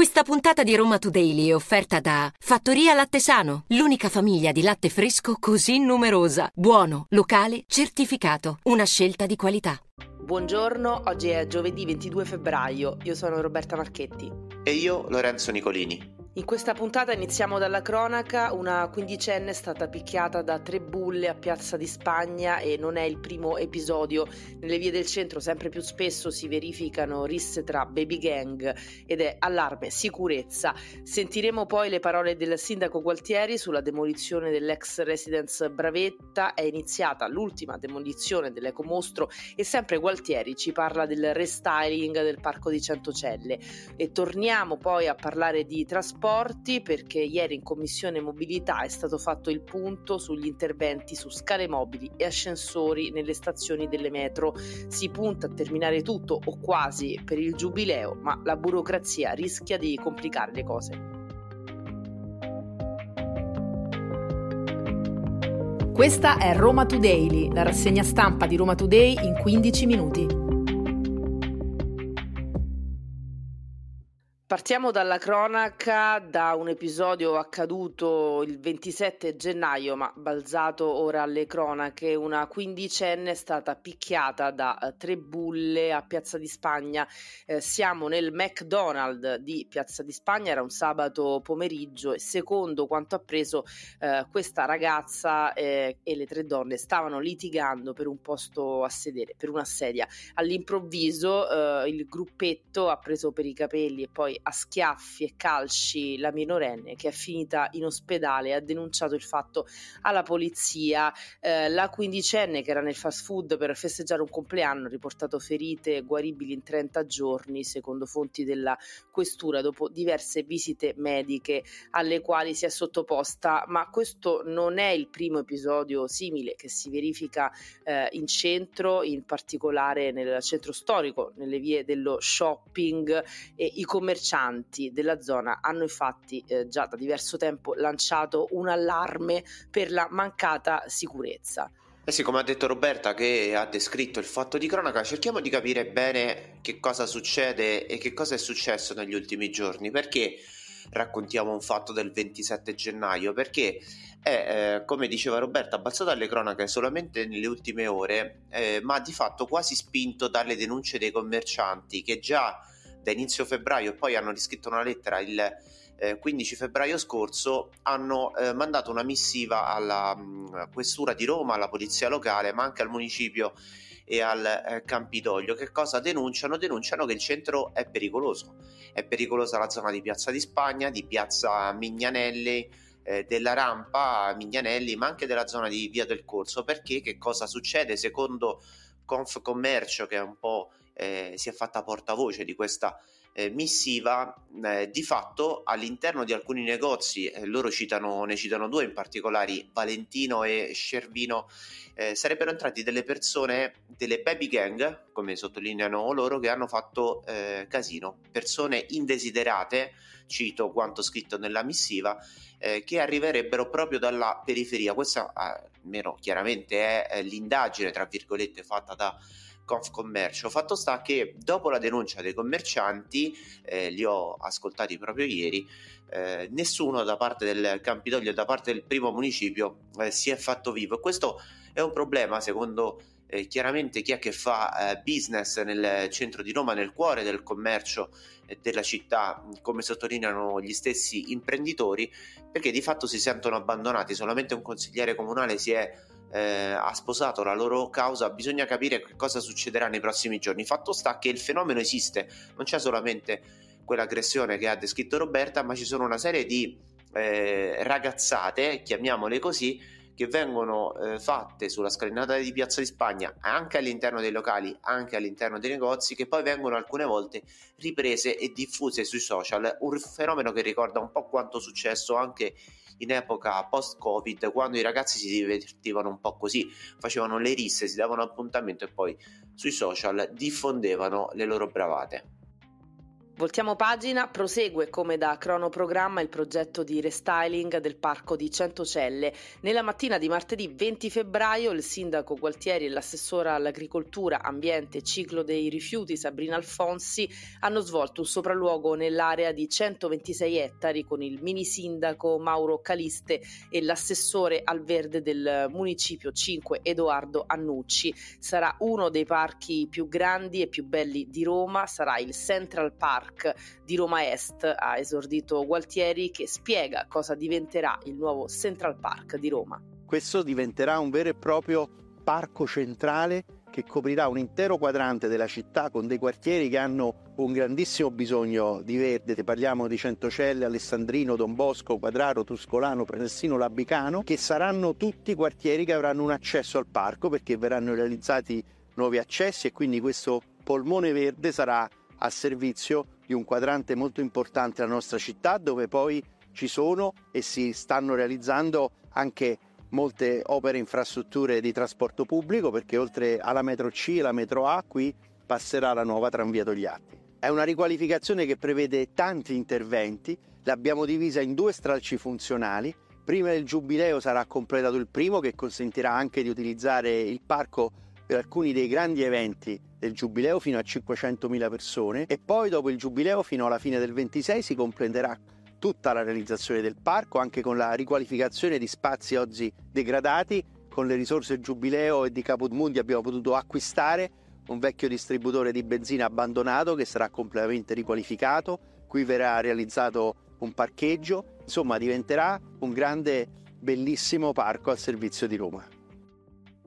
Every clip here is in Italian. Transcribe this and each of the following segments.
Questa puntata di Roma Today è offerta da Fattoria Latte Sano, l'unica famiglia di latte fresco così numerosa. Buono, locale, certificato. Una scelta di qualità. Buongiorno, oggi è giovedì 22 febbraio. Io sono Roberta Marchetti. E io Lorenzo Nicolini. In questa puntata iniziamo dalla cronaca, una quindicenne è stata picchiata da tre bulle a Piazza di Spagna e non è il primo episodio. Nelle vie del centro sempre più spesso si verificano risse tra baby gang ed è allarme sicurezza. Sentiremo poi le parole del sindaco Gualtieri sulla demolizione dell'ex residence Bravetta, è iniziata l'ultima demolizione dell'ecomostro e sempre Gualtieri ci parla del restyling del parco di Centocelle e torniamo poi a parlare di trasporto trasporti perché ieri in Commissione Mobilità è stato fatto il punto sugli interventi su scale mobili e ascensori nelle stazioni delle metro. Si punta a terminare tutto o quasi per il giubileo, ma la burocrazia rischia di complicare le cose. Questa è Roma Today, la rassegna stampa di Roma Today in 15 minuti. Partiamo dalla cronaca, da un episodio accaduto il 27 gennaio, ma balzato ora alle cronache. Una quindicenne è stata picchiata da eh, tre bulle a Piazza di Spagna. Eh, siamo nel McDonald's di Piazza di Spagna, era un sabato pomeriggio e secondo quanto appreso eh, questa ragazza eh, e le tre donne stavano litigando per un posto a sedere, per una sedia. All'improvviso eh, il gruppetto ha preso per i capelli e poi a schiaffi e calci la minorenne che è finita in ospedale e ha denunciato il fatto alla polizia. Eh, la quindicenne che era nel fast food per festeggiare un compleanno ha riportato ferite guaribili in 30 giorni, secondo fonti della questura, dopo diverse visite mediche alle quali si è sottoposta. Ma questo non è il primo episodio simile che si verifica eh, in centro, in particolare nel centro storico, nelle vie dello shopping e i commercianti commercianti della zona hanno infatti eh, già da diverso tempo lanciato un allarme per la mancata sicurezza. Eh sì, come ha detto Roberta che ha descritto il fatto di cronaca, cerchiamo di capire bene che cosa succede e che cosa è successo negli ultimi giorni, perché raccontiamo un fatto del 27 gennaio, perché è, eh, come diceva Roberta, abbassato alle cronache solamente nelle ultime ore, eh, ma di fatto quasi spinto dalle denunce dei commercianti che già da inizio febbraio e poi hanno riscritto una lettera il eh, 15 febbraio scorso hanno eh, mandato una missiva alla mm, questura di Roma, alla polizia locale, ma anche al municipio e al eh, Campidoglio. Che cosa denunciano? Denunciano che il centro è pericoloso. È pericolosa la zona di Piazza di Spagna, di Piazza Mignanelli, eh, della rampa Mignanelli, ma anche della zona di Via del Corso. Perché che cosa succede? Secondo Confcommercio, che è un po' eh, si è fatta portavoce di questa eh, missiva, eh, di fatto all'interno di alcuni negozi, eh, loro citano, ne citano due in particolare, Valentino e Cervino, eh, sarebbero entrati delle persone, delle baby gang, come sottolineano loro, che hanno fatto casino, persone indesiderate, cito quanto scritto nella missiva, eh, che arriverebbero proprio dalla periferia. Questa almeno chiaramente è l'indagine, tra virgolette, fatta da Confcommercio. Fatto sta che dopo la denuncia dei commercianti, eh, li ho ascoltati proprio ieri, eh, nessuno da parte del Campidoglio da parte del primo municipio eh, si è fatto vivo. E questo è un problema, secondo eh, chiaramente chi è che fa eh, business nel centro di Roma, nel cuore del commercio eh, della città, come sottolineano gli stessi imprenditori, perché di fatto si sentono abbandonati. Solamente un consigliere comunale si è eh, ha sposato la loro causa, bisogna capire che cosa succederà nei prossimi giorni. Fatto sta che il fenomeno esiste, non c'è solamente quell'aggressione che ha descritto Roberta, ma ci sono una serie di eh, ragazzate, chiamiamole così, che vengono eh, fatte sulla scalinata di Piazza di Spagna anche all'interno dei locali, anche all'interno dei negozi, che poi vengono alcune volte riprese e diffuse sui social, un fenomeno che ricorda un po' quanto successo anche in epoca post-Covid, quando i ragazzi si divertivano un po' così, facevano le risse, si davano appuntamento e poi sui social diffondevano le loro bravate. Voltiamo pagina, prosegue come da cronoprogramma il progetto di restyling del parco di Centocelle. Nella mattina di martedì 20 febbraio il sindaco Gualtieri e l'assessora all'agricoltura, ambiente e ciclo dei rifiuti Sabrina Alfonsi hanno svolto un sopralluogo nell'area di 126 ettari con il mini sindaco Mauro Caliste e l'assessore al verde del municipio 5 Edoardo Annucci. Sarà uno dei parchi più grandi e più belli di Roma, sarà il Central Park Park di Roma Est, ha esordito Gualtieri che spiega cosa diventerà il nuovo Central Park di Roma. Questo diventerà un vero e proprio parco centrale che coprirà un intero quadrante della città con dei quartieri che hanno un grandissimo bisogno di verde, parliamo di Centocelle, Alessandrino, Don Bosco, Quadraro, Tuscolano, Prenessino, Labicano, che saranno tutti quartieri che avranno un accesso al parco perché verranno realizzati nuovi accessi e quindi questo polmone verde sarà a servizio di un quadrante molto importante della nostra città dove poi ci sono e si stanno realizzando anche molte opere infrastrutture di trasporto pubblico perché oltre alla metro C e alla metro A qui passerà la nuova tranvia Togliatti. È una riqualificazione che prevede tanti interventi, l'abbiamo divisa in due stralci funzionali. Prima del giubileo sarà completato il primo che consentirà anche di utilizzare il parco per alcuni dei grandi eventi del Giubileo fino a 500.000 persone e poi dopo il Giubileo fino alla fine del 26 si completerà tutta la realizzazione del parco anche con la riqualificazione di spazi oggi degradati. Con le risorse Giubileo e di Capodmundi abbiamo potuto acquistare un vecchio distributore di benzina abbandonato che sarà completamente riqualificato. Qui verrà realizzato un parcheggio. Insomma diventerà un grande bellissimo parco al servizio di Roma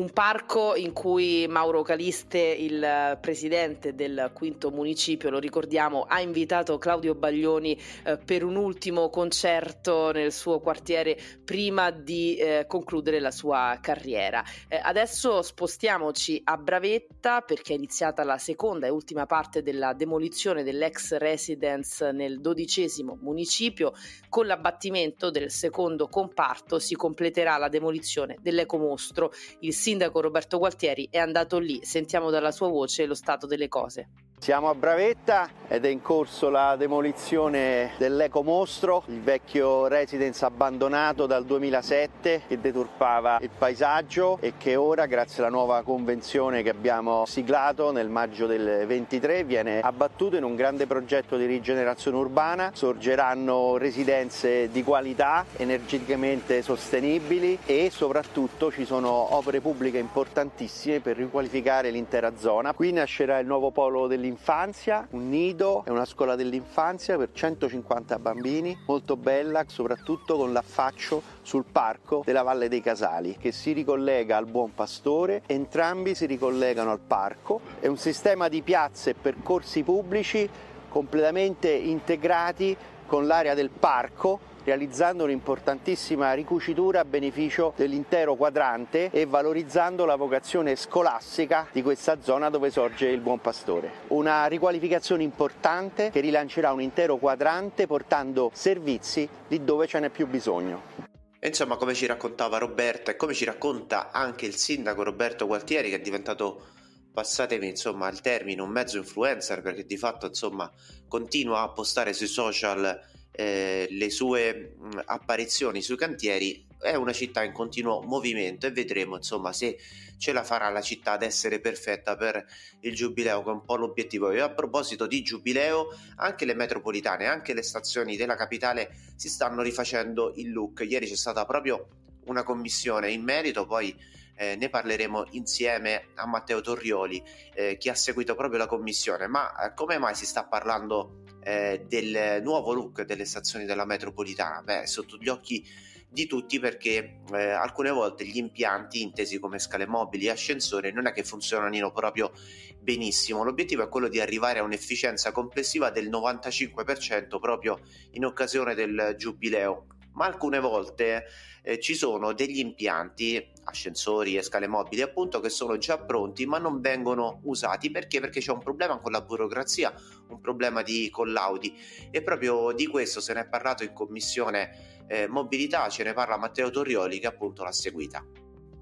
un parco in cui Mauro Caliste, il presidente del quinto municipio, lo ricordiamo, ha invitato Claudio Baglioni eh, per un ultimo concerto nel suo quartiere prima di eh, concludere la sua carriera. Eh, adesso spostiamoci a Bravetta perché è iniziata la seconda e ultima parte della demolizione dell'ex residence nel dodicesimo municipio. Con l'abbattimento del secondo comparto si completerà la demolizione dell'ecomostro. Il sindaco Roberto Gualtieri è andato lì, sentiamo dalla sua voce lo stato delle cose. Siamo a Bravetta ed è in corso la demolizione dell'ecomostro, il vecchio residence abbandonato dal 2007 che deturpava il paesaggio e che ora, grazie alla nuova convenzione che abbiamo siglato nel maggio del 23, viene abbattuto in un grande progetto di rigenerazione urbana. Sorgeranno residenze di qualità, energeticamente sostenibili e soprattutto ci sono opere pubbliche importantissime per riqualificare l'intera zona. Qui nascerà il nuovo polo dell'interno dell'infanzia, un nido e una scuola dell'infanzia per 150 bambini, molto bella, soprattutto con l'affaccio sul parco della Valle dei Casali, che si ricollega al Buon Pastore, entrambi si ricollegano al parco, è un sistema di piazze e percorsi pubblici completamente integrati con l'area del parco realizzando un'importantissima ricucitura a beneficio dell'intero quadrante e valorizzando la vocazione scolastica di questa zona dove sorge il Buon Pastore. Una riqualificazione importante che rilancerà un intero quadrante portando servizi lì dove ce n'è più bisogno. Insomma, come ci raccontava Roberta e come ci racconta anche il sindaco Roberto Gualtieri che è diventato passatemi insomma il termine un mezzo influencer perché di fatto insomma continua a postare sui social eh, le sue mh, apparizioni sui cantieri è una città in continuo movimento e vedremo insomma se ce la farà la città ad essere perfetta per il giubileo che è un po' l'obiettivo. E a proposito di giubileo anche le metropolitane anche le stazioni della capitale si stanno rifacendo il look. Ieri c'è stata proprio una commissione in merito poi eh, ne parleremo insieme a Matteo Torrioli eh, che ha seguito proprio la commissione. Ma eh, come mai si sta parlando eh, del nuovo look delle stazioni della metropolitana. Beh sotto gli occhi di tutti perché eh, alcune volte gli impianti intesi come scale mobili e ascensori non è che funzionino proprio benissimo. L'obiettivo è quello di arrivare a un'efficienza complessiva del 95% proprio in occasione del giubileo ma alcune volte eh, ci sono degli impianti, ascensori e scale mobili appunto, che sono già pronti ma non vengono usati perché? Perché c'è un problema con la burocrazia, un problema di collaudi e proprio di questo se ne è parlato in commissione eh, mobilità, ce ne parla Matteo Torrioli che appunto l'ha seguita.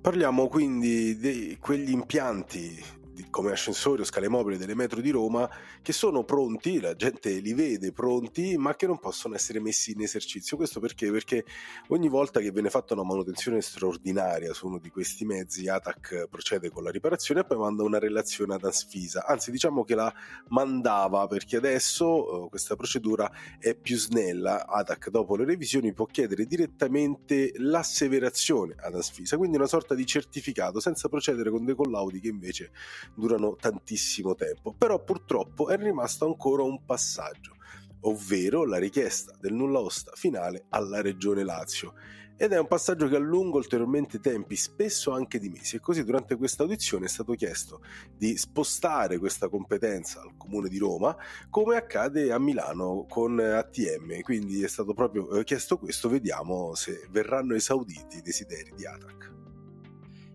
Parliamo quindi di quegli impianti come ascensori o scale mobili delle metro di Roma che sono pronti, la gente li vede pronti, ma che non possono essere messi in esercizio. Questo perché? Perché ogni volta che viene fatta una manutenzione straordinaria su uno di questi mezzi, ATAC procede con la riparazione e poi manda una relazione ad Ansfisa. Anzi, diciamo che la mandava perché adesso eh, questa procedura è più snella. ATAC dopo le revisioni può chiedere direttamente l'asseverazione ad Ansfisa, quindi una sorta di certificato senza procedere con dei collaudi che invece durano tantissimo tempo, però purtroppo è rimasto ancora un passaggio, ovvero la richiesta del nulla osta finale alla Regione Lazio. Ed è un passaggio che allunga ulteriormente i tempi, spesso anche di mesi, e così durante questa audizione è stato chiesto di spostare questa competenza al Comune di Roma, come accade a Milano con ATM. Quindi è stato proprio eh, chiesto questo, vediamo se verranno esauditi i desideri di ATAC.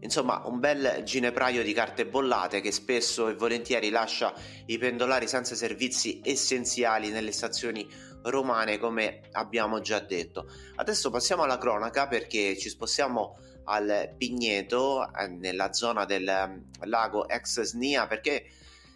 Insomma, un bel ginepraio di carte bollate che spesso e volentieri lascia i pendolari senza servizi essenziali nelle stazioni romane, come abbiamo già detto. Adesso passiamo alla cronaca perché ci spostiamo al Pigneto, eh, nella zona del ehm, lago ex Snia, perché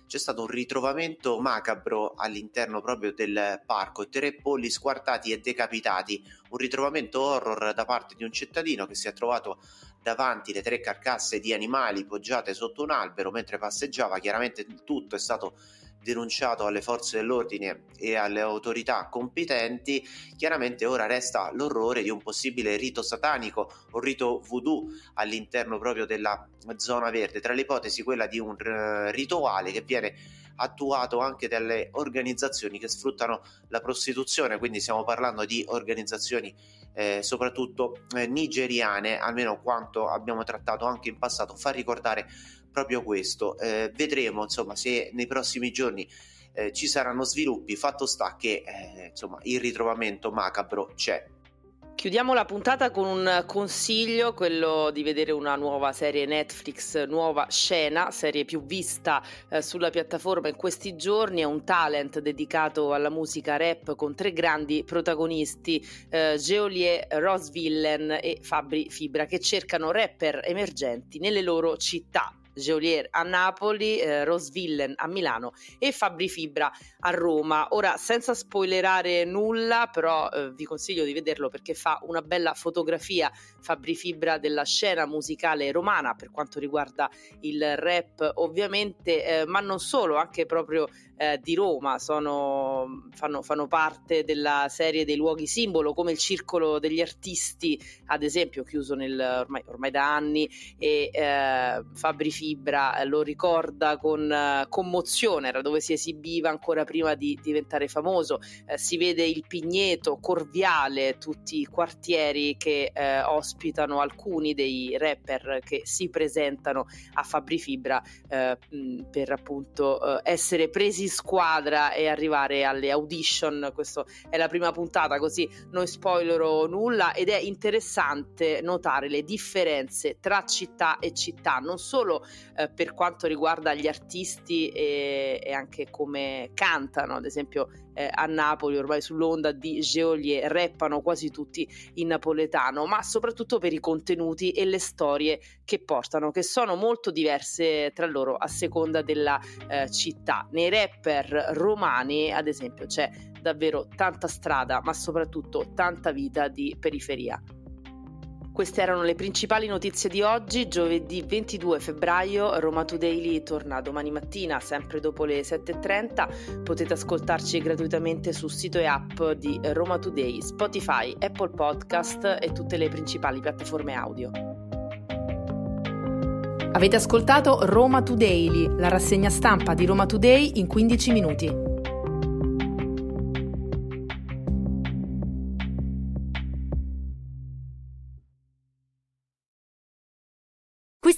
c'è stato un ritrovamento macabro all'interno proprio del parco, tre polli squartati e decapitati, un ritrovamento horror da parte di un cittadino che si è trovato davanti le tre carcasse di animali poggiate sotto un albero mentre passeggiava. Chiaramente tutto è stato denunciato alle forze dell'ordine e alle autorità competenti, chiaramente ora resta l'orrore di un possibile rito satanico o rito voodoo all'interno proprio della zona verde, tra le ipotesi quella di un uh, rituale che viene attuato anche dalle organizzazioni che sfruttano la prostituzione, quindi stiamo parlando di organizzazioni eh, soprattutto eh, nigeriane, almeno quanto abbiamo trattato anche in passato, fa ricordare proprio questo. Eh, vedremo insomma se nei prossimi giorni eh, ci saranno sviluppi, fatto sta che eh, insomma il ritrovamento macabro c'è. Chiudiamo la puntata con un consiglio, quello di vedere una nuova serie Netflix, nuova scena, serie più vista eh, sulla piattaforma in questi giorni, è un talent dedicato alla musica rap con tre grandi protagonisti, eh, Geolier, Ross Villen e Fabri Fibra, che cercano rapper emergenti nelle loro città. Geolier a Napoli, eh, Rosvillen a Milano e Fabri Fibra a Roma. Ora, senza spoilerare nulla, però eh, vi consiglio di vederlo perché fa una bella fotografia Fabri Fibra della scena musicale romana per quanto riguarda il rap, ovviamente, eh, ma non solo, anche proprio eh, di Roma, sono, fanno, fanno, parte della serie dei luoghi simbolo, come il Circolo degli Artisti, ad esempio, chiuso nel, ormai, ormai da anni, e eh, Fabri Fibra lo ricorda con eh, commozione, era dove si esibiva ancora prima di diventare famoso. Eh, si vede il Pigneto, Corviale, tutti i quartieri che eh, ospitano alcuni dei rapper che si presentano a Fabri Fibra eh, per appunto essere presi squadra e arrivare alle audition. Questa è la prima puntata, così non spoilerò nulla ed è interessante notare le differenze tra città e città, non solo eh, per quanto riguarda gli artisti e, e anche come cantano, ad esempio eh, a Napoli, ormai sull'onda di Geolier, rappano quasi tutti in napoletano, ma soprattutto per i contenuti e le storie che portano, che sono molto diverse tra loro a seconda della eh, città. Nei rapper romani, ad esempio, c'è davvero tanta strada, ma soprattutto tanta vita di periferia. Queste erano le principali notizie di oggi, giovedì 22 febbraio. Roma Today torna domani mattina, sempre dopo le 7.30. Potete ascoltarci gratuitamente sul sito e app di Roma Today, Spotify, Apple Podcast e tutte le principali piattaforme audio. Avete ascoltato Roma Today, la rassegna stampa di Roma Today in 15 minuti.